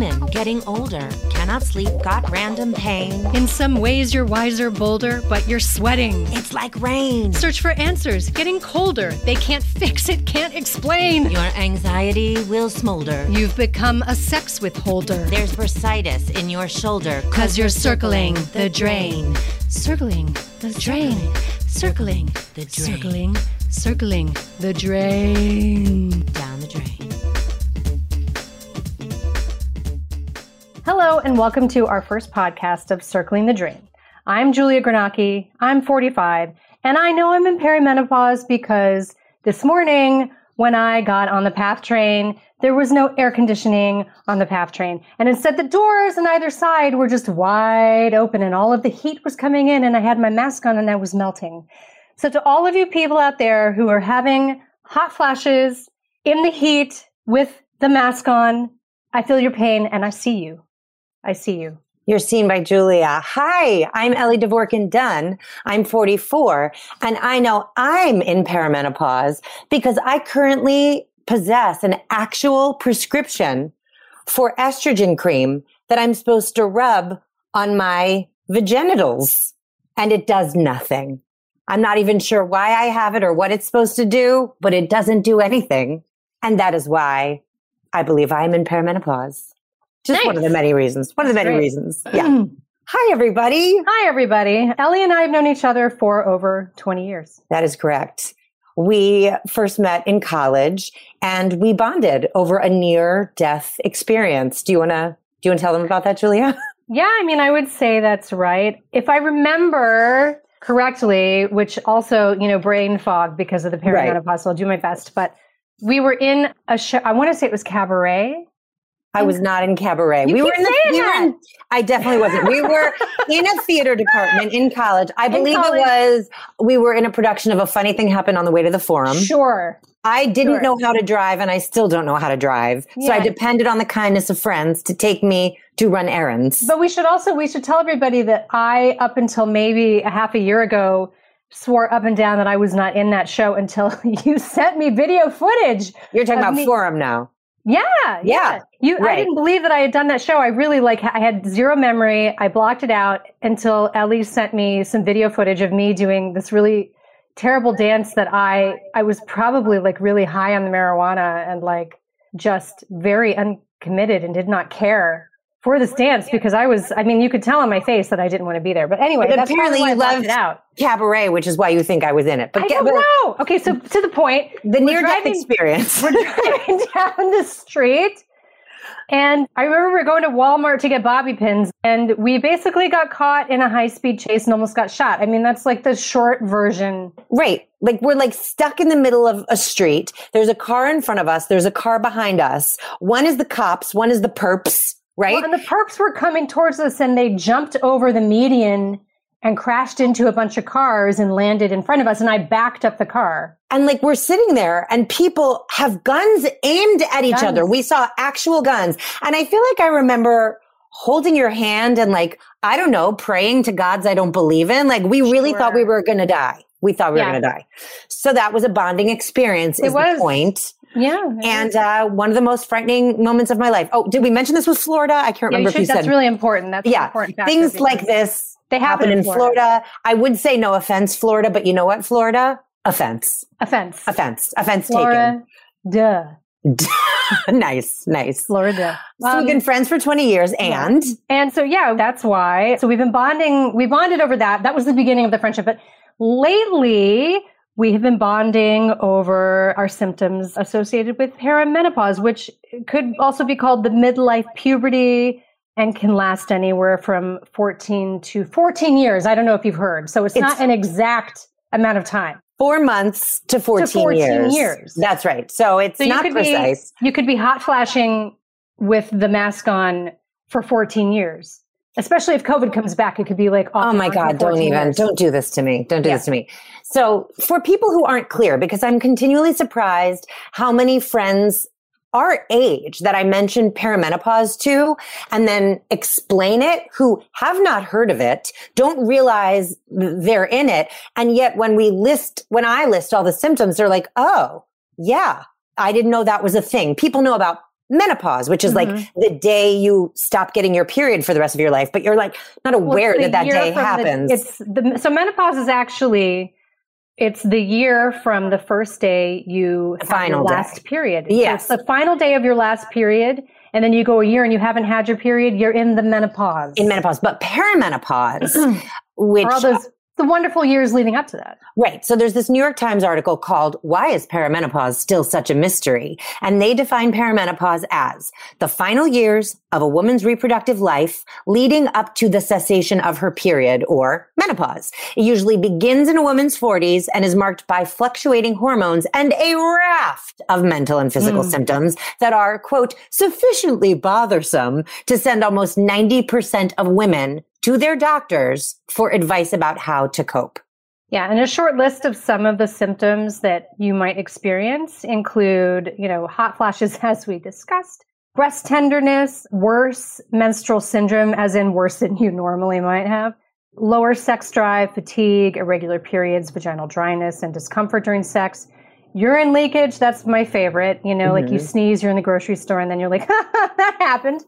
woman getting older, cannot sleep, got random pain. In some ways, you're wiser, bolder, but you're sweating. It's like rain. Search for answers, getting colder. They can't fix it, can't explain. Your anxiety will smolder. You've become a sex withholder. There's bursitis in your shoulder. Cause you're circling the drain. Circling the drain. Circling The drain. Circling, circling the drain. Down the drain. Hello, and welcome to our first podcast of Circling the Drain. I'm Julia Granacki. I'm 45, and I know I'm in perimenopause because this morning when I got on the PATH train, there was no air conditioning on the PATH train. And instead, the doors on either side were just wide open, and all of the heat was coming in, and I had my mask on and I was melting. So, to all of you people out there who are having hot flashes in the heat with the mask on, I feel your pain and I see you. I see you. You're seen by Julia. Hi, I'm Ellie Dvorkin Dunn. I'm 44 and I know I'm in perimenopause because I currently possess an actual prescription for estrogen cream that I'm supposed to rub on my vaginitals and it does nothing. I'm not even sure why I have it or what it's supposed to do, but it doesn't do anything. And that is why I believe I am in perimenopause. Just one of the many reasons. One of the many Great. reasons. Yeah. Hi, everybody. Hi, everybody. Ellie and I have known each other for over 20 years. That is correct. We first met in college and we bonded over a near death experience. Do you want to, do you want to tell them about that, Julia? Yeah, I mean, I would say that's right. If I remember correctly, which also, you know, brain fog because of the Right. perimenopause, so I'll do my best. But we were in a show, I want to say it was Cabaret. I was not in cabaret. You we were in the, we were in. I definitely wasn't. We were in a theater department in college. I believe college. it was, we were in a production of A Funny Thing Happened on the Way to the Forum. Sure. I didn't Sure. know how to drive and I still don't know how to drive. So I depended on the kindness of friends to take me to run errands. But we should also, we should tell everybody that I, up until maybe a half a year ago, swore up and down that I was not in that show until you sent me video footage. You're talking about me- Forum now. Yeah, yeah. Yeah, You, I didn't believe that I had done that show. I really like. I had zero memory. I blocked it out until Ellie sent me some video footage of me doing this really terrible dance that I I was probably like really high on the marijuana and like just very uncommitted and did not care for this dance because I was. I mean, you could tell on my face that I didn't want to be there. But anyway, But apparently you loved it out. Cabaret, which is why you think I was in it. But I don't but know. Okay, so to the point. the near death experience. we're driving down the street and I remember we were going to Walmart to get bobby pins and we basically got caught in a high speed chase and almost got shot. I mean, that's like the short version. Right. Like we're like stuck in the middle of a street. There's a car in front of us. There's a car behind us. One is the cops. One is the perps. Right. Well, and the perps were coming towards us and they jumped over the median and crashed into a bunch of cars and landed in front of us. And I backed up the car. And like we're sitting there and people have guns aimed at each Guns. other. We saw actual guns. And I feel like I remember holding your hand and like, I don't know, praying to gods I don't believe in. Like we really Sure. thought we were going to die. We thought we Yeah. were going to die. So that was a bonding experience It is was. the point. Yeah. And uh, one of the most frightening moments of my life. Oh, did we mention this was Florida? I can't Yeah, remember if you that's said. really important. That's yeah, important things like this They happen happen in in Florida. I would say no offense, Florida, but you know what, Florida? Offense, Offense. offense, offense Florida. Duh. taken. nice, nice. Florida. So we've been friends for 20 years and And so, yeah, that's why. So we've been bonding. We bonded over that. That was the beginning of the friendship. But lately, we have been bonding over our symptoms associated with perimenopause, which could also be called the midlife puberty and can last anywhere from 14 to 14 years. I don't know if you've heard. So it's, It's- not an exact amount of time. four months to 14, 14 years. years. That's right. So it's So you not could precise. be you could be hot flashing with the mask on for 14 years. Especially if COVID comes back, it could be like Oh my God, don't even, years. don't do this to me. Don't do Yeah. this to me. So for people who aren't clear, because I'm continually surprised how many friends our age that I mentioned perimenopause to and then explain it who have not heard of it, don't realize they're in it. And yet when we list, when I list all the symptoms, they're like, oh, yeah, I didn't know that was a thing. People know about menopause, which is Mm-hmm. like the day you stop getting your period for the rest of your life, but you're like not aware the that that day from the- happens. it's the so menopause is actually it's the year from the first day you have final your day. last period. So Yes. it's the final day of your last period, and then you go a year and you haven't had your period. You're in the menopause. in menopause, but perimenopause, which all those the wonderful years leading up to that. Right. So there's this New York Times article called Why is Perimenopause Still Such a Mystery? And they define perimenopause as the final years of a woman's reproductive life leading up to the cessation of her period or menopause. It usually begins in a woman's 40s and is marked by fluctuating hormones and a raft of mental and physical hmm. symptoms that are, quote, sufficiently bothersome to send almost 90% of women to their doctors for advice about how to cope. Yeah, and a short list of some of the symptoms that you might experience include, you know, hot flashes, as we discussed, breast tenderness, worse menstrual syndrome, as in worse than you normally might have, lower sex drive, fatigue, irregular periods, vaginal dryness, and discomfort during sex. Urine leakage, that's my favorite. You know, like you mm-hmm. sneeze, you're in the grocery store, and then you're like, that happened.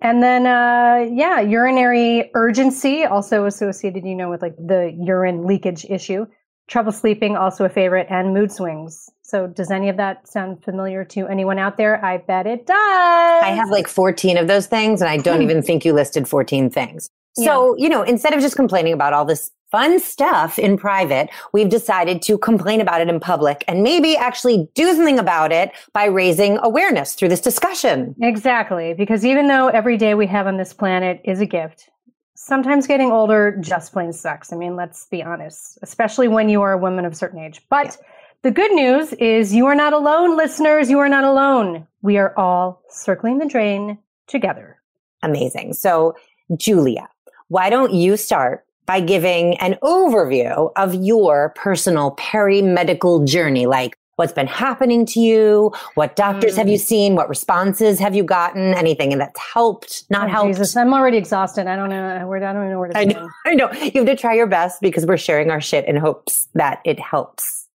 And then, uh, yeah, urinary urgency, also associated, you know, with like the urine leakage issue. Trouble sleeping, also a favorite, and mood swings. So, does any of that sound familiar to anyone out there? I bet it does. I have like 14 of those things, and I don't even think you listed 14 things. So, you know, instead of just complaining about all this fun stuff in private, we've decided to complain about it in public and maybe actually do something about it by raising awareness through this discussion. Exactly, because even though every day we have on this planet is a gift, sometimes getting older just plain sucks. I mean, let's be honest, especially when you are a woman of a certain age. But the good news is you are not alone, listeners. You are not alone. We are all circling the drain together. Amazing. So, Julia, why don't you start by giving an overview of your personal perimedical journey? Like, what's been happening to you? What doctors have you mm. seen? What responses have you gotten? Anything that's helped, not Oh, helped? Jesus, I'm already exhausted. I don't know uh, where. I don't know where to I know, I know. You have to try your best because we're sharing our shit in hopes that it helps.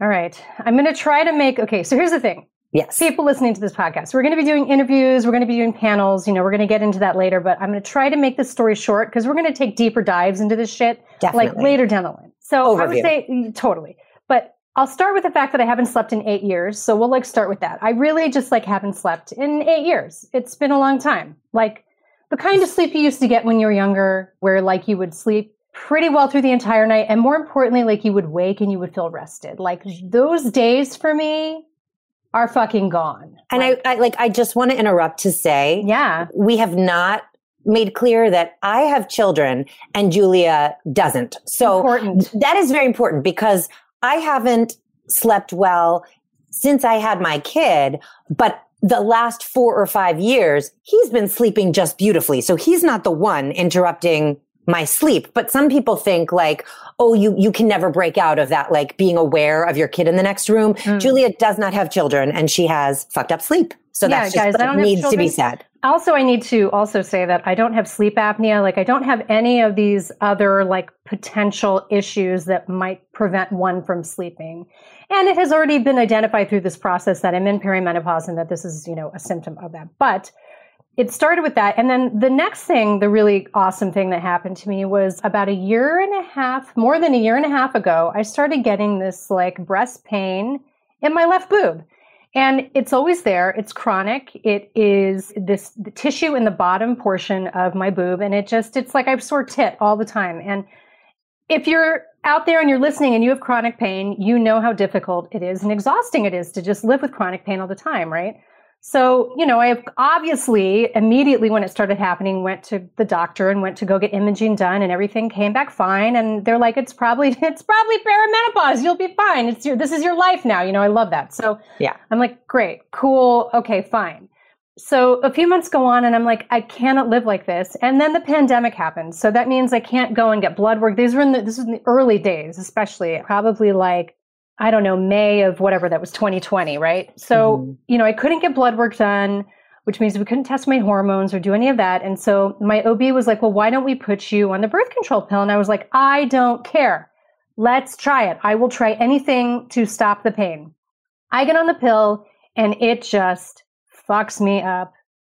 All right, I'm going to try to make. Okay, so here's the thing. Yes. people listening to this podcast. We're going to be doing interviews. We're going to be doing panels. You know, we're going to get into that later, but I'm going to try to make this story short because we're going to take deeper dives into this shit like later down the line. So I would say mm, totally, but I'll start with the fact that I haven't slept in eight years. So we'll like start with that. I really just like haven't slept in eight years. It's been a long time. Like the kind of sleep you used to get when you were younger, where like you would sleep pretty well through the entire night. And more importantly, like you would wake and you would feel rested. Like those days for me are fucking gone. And I, I like, I just want to interrupt to say, Yeah. we have not made clear that I have children and Julia doesn't. So Important. that is very important because I haven't slept well since I had my kid, but the last four or five years, he's been sleeping just beautifully. So he's not the one interrupting my sleep. But some people think like, oh, you, you can never break out of that, like being aware of your kid in the next room. Mm. Julia does not have children and she has fucked up sleep. So Yeah, that's just I don't needs to be said. Also, I need to also say that I don't have sleep apnea. Like, I don't have any of these other like potential issues that might prevent one from sleeping. And it has already been identified through this process that I'm in perimenopause and that this is, you know, a symptom of that. But it started with that. And then the next thing, the really awesome thing that happened to me was about a year and a half, more than a year and a half ago, I started getting this like breast pain in my left boob. And it's always there. It's chronic. It is this the tissue in the bottom portion of my boob. And it just, it's like I have sore tit all the time. And if you're out there and you're listening and you have chronic pain, you know how difficult it is and exhausting it is to just live with chronic pain all the time, right? So, you know, I obviously immediately when it started happening, went to the doctor and went to go get imaging done and everything came back fine. And they're like, it's probably, it's probably perimenopause. You'll be fine. It's your, this is your life now. You know, I love that. So Yeah. I'm like, great, cool. Okay, fine. So a few months go on and I'm like, I cannot live like this. And then the pandemic happens. So that means I can't go and get blood work. These were in the, this was in the early days, especially probably like, I don't know, May of whatever that was 2020, right? So, Mhm. you know, I couldn't get blood work done, which means we couldn't test my hormones or do any of that. And so my OB was like, well, why don't we put you on the birth control pill? And I was like, I don't care. Let's try it. I will try anything to stop the pain. I get on the pill and it just fucks me up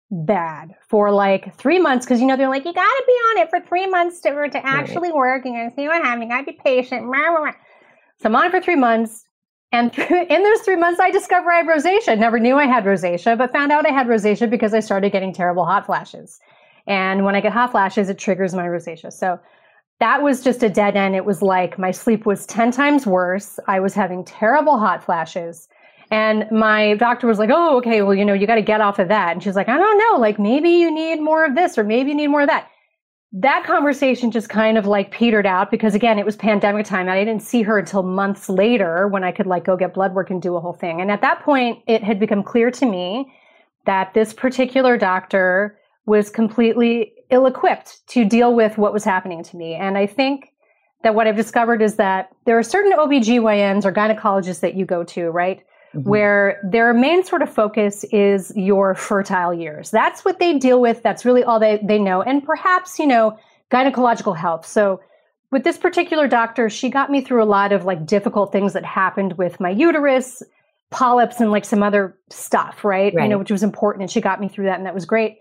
bad for like three months because you know they're like you gotta be on it for three months to, to actually right. work and you see what happens. You gotta be patient. So I'm on it for three months. And in those three months, I discovered I have rosacea. Never knew I had rosacea, but found out I had rosacea because I started getting terrible hot flashes. And when I get hot flashes, it triggers my rosacea. So that was just a dead end. It was like my sleep was 10 times worse. I was having terrible hot flashes. And my doctor was like, Oh, okay, well, you know, you got to get off of that. And she's like, I don't know, like maybe you need more of this or maybe you need more of that. That conversation just kind of like petered out because again, it was pandemic time I didn't see her until months later when I could like go get blood work and do a whole thing. And at that point, it had become clear to me that this particular doctor was completely ill equipped to deal with what was happening to me. And I think that what I've discovered is that there are certain OBGYNs or gynecologists that you go to, right? Mm-hmm. Where their main sort of focus is your fertile years. That's what they deal with. That's really all they, they know. And perhaps, you know, gynecological health. So with this particular doctor, she got me through a lot of like difficult things that happened with my uterus, polyps, and like some other stuff, right? right? You know, which was important. And she got me through that. And that was great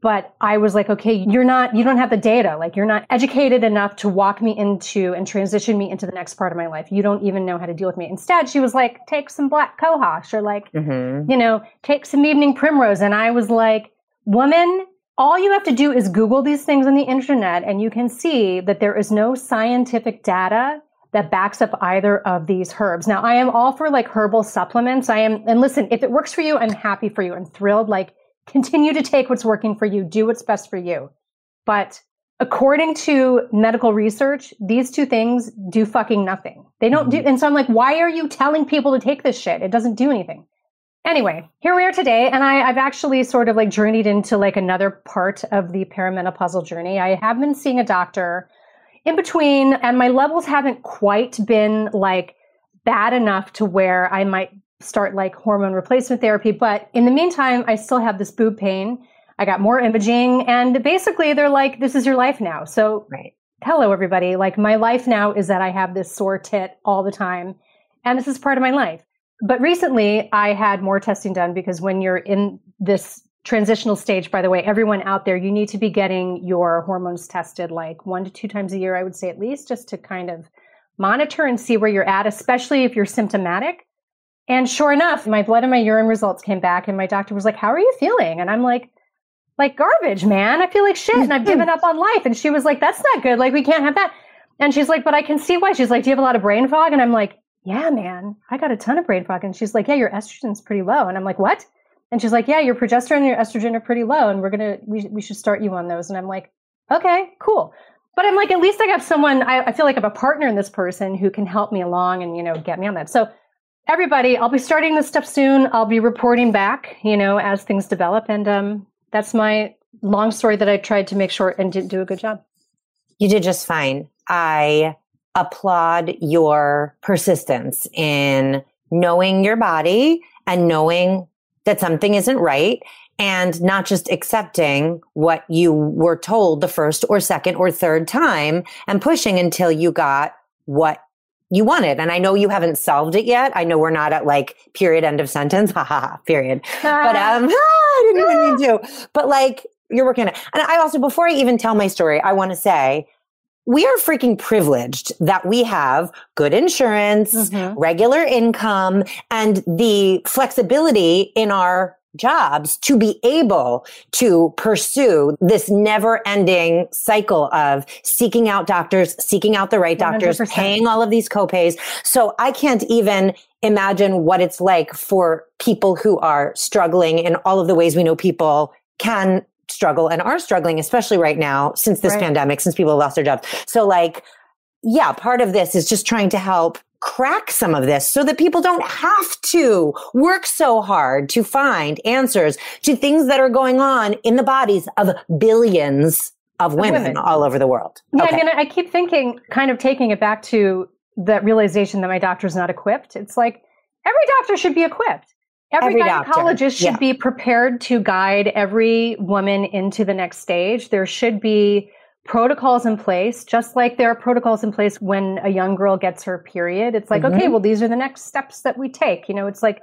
but I was like, okay, you're not, you don't have the data. Like you're not educated enough to walk me into and transition me into the next part of my life. You don't even know how to deal with me. Instead, she was like, take some black cohosh or like, mm-hmm. you know, take some evening primrose. And I was like, woman, all you have to do is Google these things on the internet and you can see that there is no scientific data that backs up either of these herbs. Now, I am all for like herbal supplements. I am, and listen, if it works for you, I'm happy for you I'm thrilled. Like, continue to take what's working for you, do what's best for you. But according to medical research, these two things do fucking nothing. They don't mm-hmm. do, and so I'm like, why are you telling people to take this shit? It doesn't do anything. Anyway, here we are today, and I, have actually sort of like journeyed into like another part of the perimenopausal journey. I have been seeing a doctor in between, and my levels haven't quite been like bad enough to where I might start like hormone replacement therapy. But in the meantime, I still have this boob pain. I got more imaging and basically they're like, this is your life now. So right. hello everybody. Like my life now is that I have this sore tit all the time and this is part of my life. But recently I had more testing done because when you're in this transitional stage, by the way, everyone out there, you need to be getting your hormones tested like one to two times a year, I would say at least, just to kind of monitor and see where you're at, especially if you're symptomatic and sure enough, my blood and my urine results came back and my doctor was like, how are you feeling? And I'm like, like garbage, man. I feel like shit and I've given up on life. And she was like, that's not good. Like we can't have that. And she's like, but I can see why. She's like, do you have a lot of brain fog? And I'm like, yeah, man, I got a ton of brain fog. And she's like, yeah, your estrogen's pretty low. And I'm like, what? And she's like, yeah, your progesterone and your estrogen are pretty low. And we're going to, we, we should start you on those. And I'm like, okay, cool. But I'm like, at least I got someone, I, I feel like I have a partner in this person who can help me along and, you know, get me on that. So everybody, I'll be starting this stuff soon. I'll be reporting back, you know, as things develop. And um, that's my long story that I tried to make short and didn't do a good job. You did just fine. I applaud your persistence in knowing your body and knowing that something isn't right and not just accepting what you were told the first or second or third time and pushing until you got what you want it. And I know you haven't solved it yet. I know we're not at like period end of sentence. Ha ha ha. Period. but um, I didn't even mean to. But like you're working on it. And I also, before I even tell my story, I want to say we are freaking privileged that we have good insurance, mm-hmm. regular income, and the flexibility in our jobs to be able to pursue this never ending cycle of seeking out doctors, seeking out the right doctors, 100%. paying all of these copays. So I can't even imagine what it's like for people who are struggling in all of the ways we know people can struggle and are struggling, especially right now since this right. pandemic, since people lost their jobs. So like, yeah, part of this is just trying to help crack some of this so that people don't have to work so hard to find answers to things that are going on in the bodies of billions of women, women. all over the world. Yeah, okay. I mean, I keep thinking, kind of taking it back to that realization that my doctor's not equipped. It's like every doctor should be equipped. Every, every gynecologist doctor. should yeah. be prepared to guide every woman into the next stage. There should be protocols in place, just like there are protocols in place when a young girl gets her period. It's like, mm-hmm. okay, well, these are the next steps that we take. You know, it's like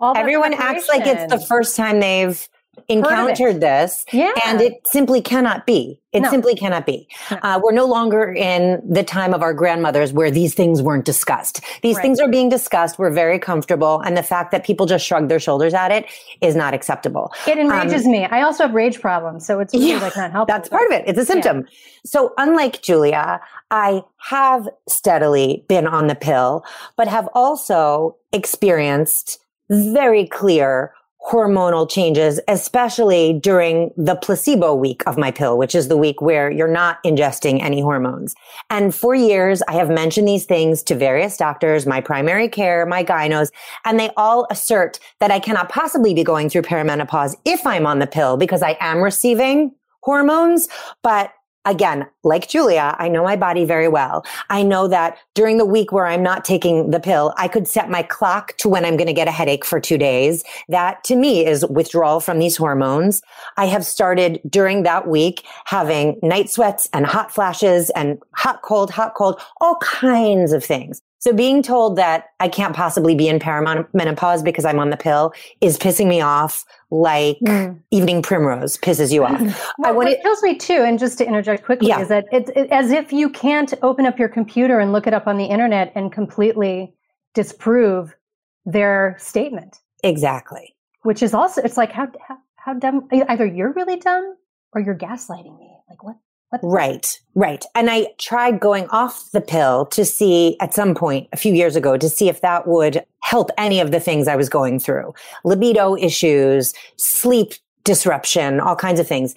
All Everyone acts like it's the first time they've. Encountered this. Yeah. And it simply cannot be. It No. simply cannot be. No. Uh, we're no longer in the time of our grandmothers where these things weren't discussed. These Right. things are being discussed. We're very comfortable. And the fact that people just shrug their shoulders at it is not acceptable. It enrages me. I also have rage problems, so it's really Um, Yeah, like not helpful. That's part of it. It's a symptom. So unlike Julia, I have steadily been on the pill, but have also experienced very clear hormonal changes, especially during the placebo week of my pill, which is the week where you're not ingesting any hormones. And for years, I have mentioned these things to various doctors, my primary care, my gynos, and they all assert that I cannot possibly be going through perimenopause if I'm on the pill because I am receiving hormones. But again, like Julia, I know my body very well. I know that during the week where I'm not taking the pill, I could set my clock to when I'm going to get a headache for two days. That to me is withdrawal from these hormones. I have started during that week having night sweats and hot flashes and hot, cold, hot, cold, all kinds of things. So being told that I can't possibly be in perimenopause because I'm on the pill is pissing me off like Mm. evening primrose pisses you off. I Well, want what to, kills me too, and just to interject quickly, Yeah. is that it's it, as if you can't open up your computer and look it up on the internet and completely disprove their statement, exactly. which is also it's like how how, how dumb. Either you're really dumb or you're gaslighting me. Like what? Right, right. And I tried going off the pill to see at some point a few years ago to see if that would help any of the things I was going through. Libido issues, sleep disruption, all kinds of things.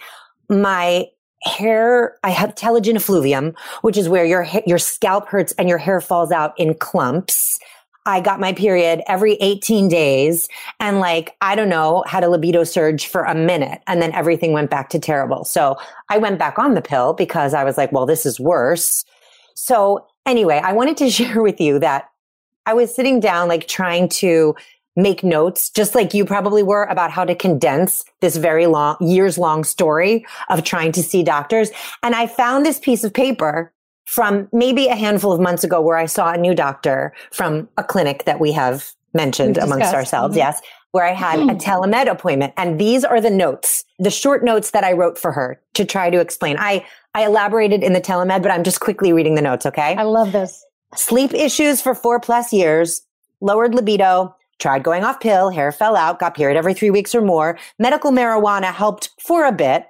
My hair, I have telogen effluvium, which is where your your scalp hurts and your hair falls out in clumps. I got my period every 18 days and like, I don't know, had a libido surge for a minute and then everything went back to terrible. So I went back on the pill because I was like, well, this is worse. So anyway, I wanted to share with you that I was sitting down, like trying to make notes, just like you probably were about how to condense this very long, years long story of trying to see doctors. And I found this piece of paper from maybe a handful of months ago where I saw a new doctor from a clinic that we have mentioned amongst ourselves. Mhm. Yes. Where I had a telemed appointment. And these are the notes, the short notes that I wrote for her to try to explain. I, I elaborated in the telemed, but I'm just quickly reading the notes. Okay. I love this. Sleep issues for four plus years, lowered libido, tried going off pill, hair fell out, got period every three weeks or more. Medical marijuana helped for a bit.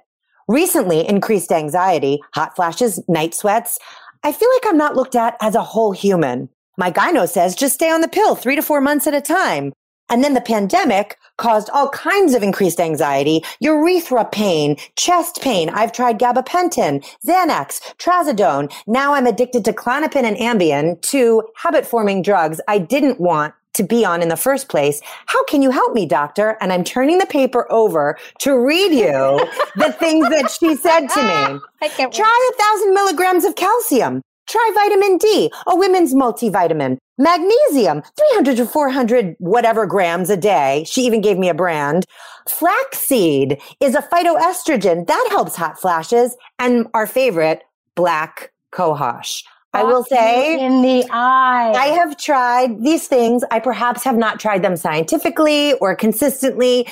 Recently increased anxiety, hot flashes, night sweats. I feel like I'm not looked at as a whole human. My gyno says just stay on the pill three to four months at a time. And then the pandemic caused all kinds of increased anxiety, urethra pain, chest pain. I've tried gabapentin, Xanax, trazodone. Now I'm addicted to Klonopin and Ambien, two habit forming drugs I didn't want to be on in the first place. How can you help me, doctor? And I'm turning the paper over to read you the things that she said to me. I can't Try a thousand milligrams of calcium. Try vitamin D, a women's multivitamin. Magnesium, 300 to 400 whatever grams a day. She even gave me a brand. Flaxseed is a phytoestrogen that helps hot flashes. And our favorite, black cohosh. I will say, in the eye. I have tried these things. I perhaps have not tried them scientifically or consistently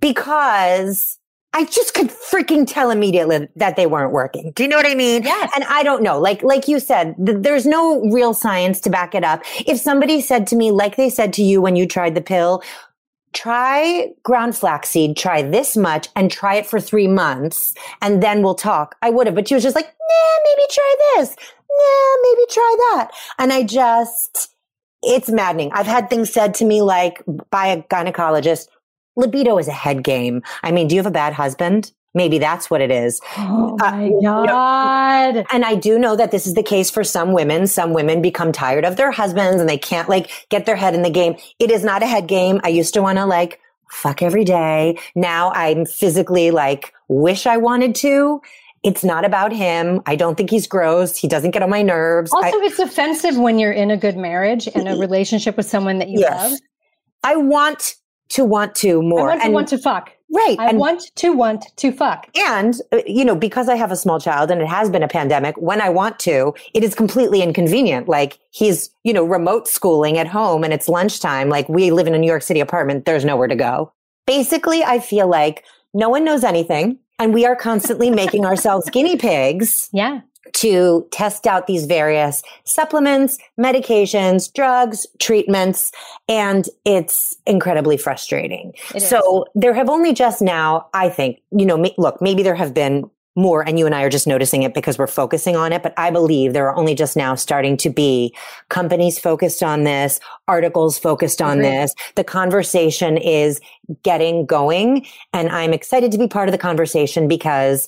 because I just could freaking tell immediately that they weren't working. Do you know what I mean? Yes. And I don't know. Like, like you said, th- there's no real science to back it up. If somebody said to me, like they said to you when you tried the pill, try ground flaxseed, try this much and try it for three months and then we'll talk. I would have, but she was just like, nah, maybe try this. Nah, maybe try that. And I just, it's maddening. I've had things said to me like by a gynecologist, libido is a head game. I mean, do you have a bad husband? Maybe that's what it is. oh uh, my you know- god. And I do know that this is the case for some women. Some women become tired of their husbands and they can't like get their head in the game. It is not a head game. I used to want to like fuck every day. Now I'm physically like wish I wanted to. It's not about him. I don't think he's gross. He doesn't get on my nerves. I- Also, it's offensive when you're in a good marriage and a relationship with someone that you Yes. love. I want to want to I more. want to and want to fuck. Right. I want to want to fuck. And, uh, you know, because I have a small child and it has been a pandemic, when I want to, it is completely inconvenient. Like he's, you know, remote schooling at home and it's lunchtime. Like we live in a New York City apartment. There's nowhere to go. Basically, I feel like no one knows anything and we are constantly making ourselves guinea pigs. Yeah to test out these various supplements, medications, drugs, treatments, and it's incredibly frustrating. It so there have only just now, I think, you know, look, maybe there have been more and you and I are just noticing it because we're focusing on it. But I believe there are only just now starting to be companies focused on this, articles focused on this. The conversation is getting going and I'm excited to be part of the conversation because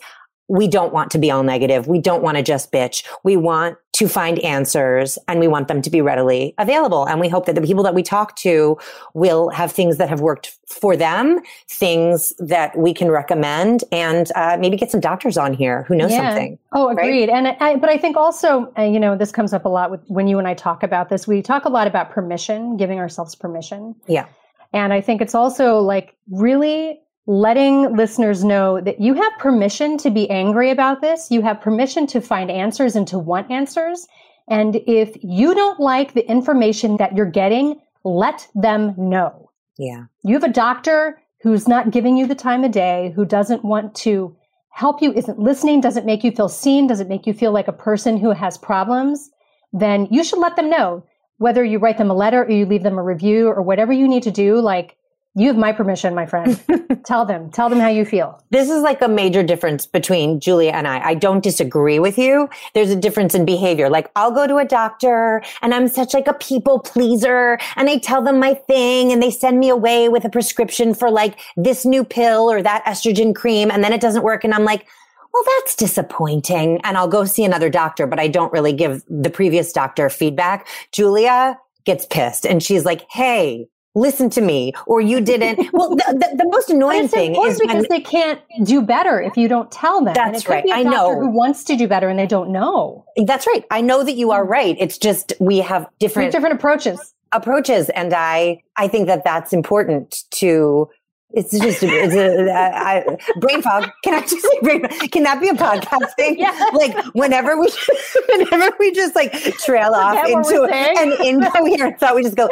we don't want to be all negative. We don't want to just bitch. We want to find answers and we want them to be readily available. And we hope that the people that we talk to will have things that have worked for them, things that we can recommend, and uh, maybe get some doctors on here who know yeah. something. Oh, agreed. Right? And I, but I think also, uh, you know, this comes up a lot with when you and I talk about this. We talk a lot about permission, giving ourselves permission. Yeah. And I think it's also like really letting listeners know that you have permission to be angry about this. You have permission to find answers and to want answers. And if you don't like the information that you're getting, let them know. Yeah. You have a doctor who's not giving you the time of day, who doesn't want to help you, isn't listening, doesn't make you feel seen, doesn't make you feel like a person who has problems, then you should let them know. Whether you write them a letter or you leave them a review or whatever you need to do, like you have my permission, my friend. tell them, tell them how you feel. This is like a major difference between Julia and I. I don't disagree with you. There's a difference in behavior. Like I'll go to a doctor and I'm such like a people pleaser and I tell them my thing and they send me away with a prescription for like this new pill or that estrogen cream. And then it doesn't work. And I'm like, well, that's disappointing. And I'll go see another doctor, but I don't really give the previous doctor feedback. Julia gets pissed and she's like, Hey, listen to me or you didn't. Well the, the, the most annoying thing is because when, they can't do better if you don't tell them. That's right. i know. who wants to do better and they don't know. That's right. I know that you are mm. right. It's just we have different different approaches. approaches and i i think that that's important to it's just it's a, I, I, brain fog. Can I just say brain? Can that be a podcast thing? Yeah. Like whenever we, whenever we just like trail off into an incoherent thought, we just go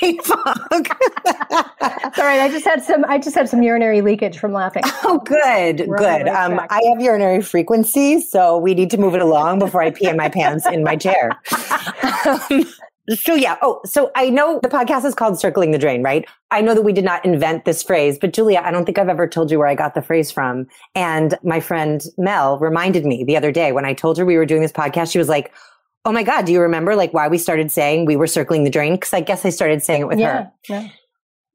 brain fog. Sorry, I just had some. I just had some urinary leakage from laughing. Oh, good, We're good. Um, I have urinary frequency, so we need to move it along before I pee in my pants in my chair. Um, so yeah. Oh, so I know the podcast is called Circling the Drain, right? I know that we did not invent this phrase, but Julia, I don't think I've ever told you where I got the phrase from. And my friend Mel reminded me the other day when I told her we were doing this podcast, she was like, Oh my God, do you remember like why we started saying we were circling the drain? Cause I guess I started saying it with yeah, her. Yeah.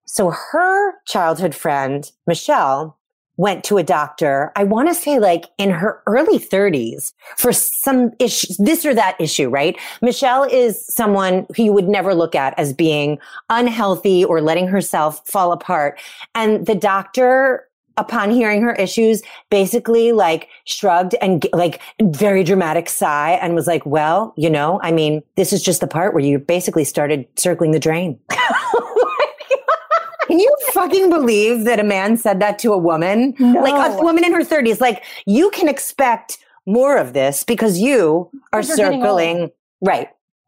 So her childhood friend, Michelle, went to a doctor, I want to say like in her early 30s for some this or that issue, right? Michelle is someone who you would never look at as being unhealthy or letting herself fall apart. And the doctor upon hearing her issues, basically like shrugged and like very dramatic sigh and was like, well, you know, I mean, this is just the part where you basically started circling the drain. Can you fucking believe that a man said that to a woman? No. Like a woman in her 30s. Like you can expect more of this because you are circling. Right.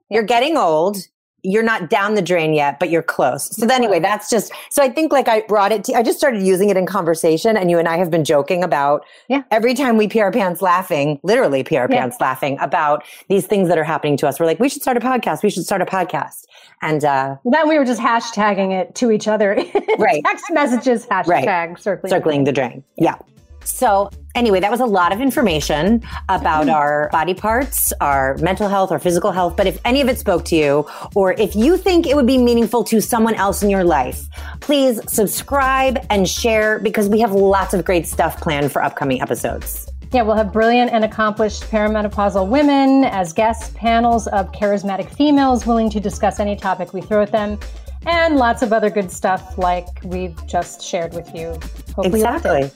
Yeah. You're getting old. You're not down the drain yet, but you're close. So anyway, that's just, so I think like I brought it to, I just started using it in conversation and you and I have been joking about yeah. every time we pee our pants laughing, literally pee our yeah. pants laughing about these things that are happening to us. We're like, we should start a podcast. We should start a podcast. And uh, then we were just hashtagging it to each other. right. Text messages, hashtag right. circling. Circling the drain. Yeah. So anyway, that was a lot of information about Mm-hmm. our body parts, our mental health, our physical health. But if any of it spoke to you, or if you think it would be meaningful to someone else in your life, please subscribe and share because we have lots of great stuff planned for upcoming episodes. Yeah, we'll have brilliant and accomplished perimenopausal women as guests, panels of charismatic females willing to discuss any topic we throw at them, and lots of other good stuff like we've just shared with you. Hopefully exactly.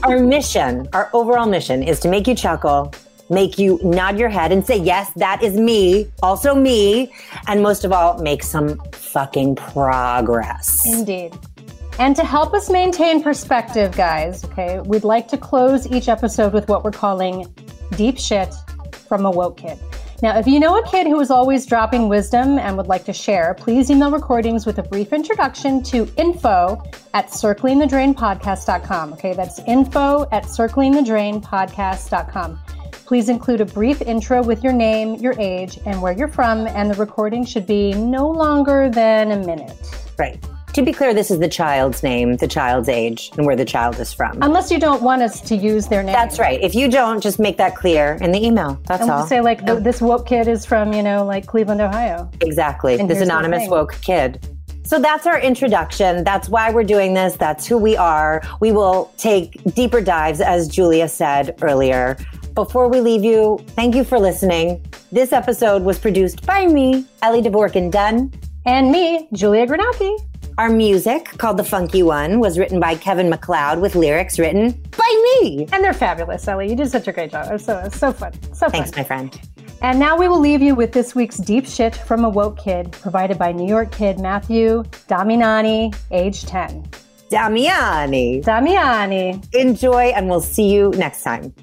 our mission, our overall mission is to make you chuckle, make you nod your head and say, yes, that is me, also me, and most of all, make some fucking progress. Indeed. And to help us maintain perspective, guys, okay, we'd like to close each episode with what we're calling deep shit from a woke kid. Now, if you know a kid who is always dropping wisdom and would like to share, please email recordings with a brief introduction to info at circlingthedrainpodcast.com. Okay, that's info at circlingthedrainpodcast.com. Please include a brief intro with your name, your age, and where you're from, and the recording should be no longer than a minute. Right. To be clear, this is the child's name, the child's age, and where the child is from. Unless you don't want us to use their name. That's right. If you don't, just make that clear in the email. That's And all. say, like, th- this woke kid is from, you know, like Cleveland, Ohio. Exactly. And This anonymous woke kid. So that's our introduction. That's why we're doing this. That's who we are. We will take deeper dives, as Julia said earlier. Before we leave you, thank you for listening. This episode was produced by me, Ellie Dvorkin Dunn. And me, Julia Granacki. Our music, called The Funky One, was written by Kevin MacLeod with lyrics written by me. And they're fabulous, Ellie. You did such a great job. It was so, it was so fun. So fun. Thanks, my friend. And now we will leave you with this week's Deep Shit from a Woke Kid, provided by New York kid Matthew Damiani, age 10. Damiani. Damiani. Enjoy, and we'll see you next time.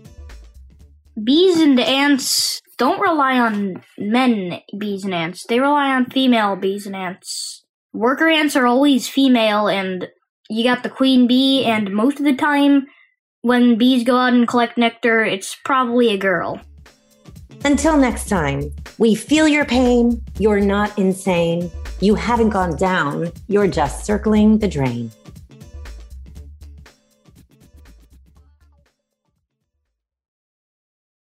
bees and ants don't rely on men bees and ants. They rely on female bees and ants. Worker ants are always female, and you got the queen bee, and most of the time, when bees go out and collect nectar, it's probably a girl. Until next time, we feel your pain. You're not insane. You haven't gone down. You're just circling the drain.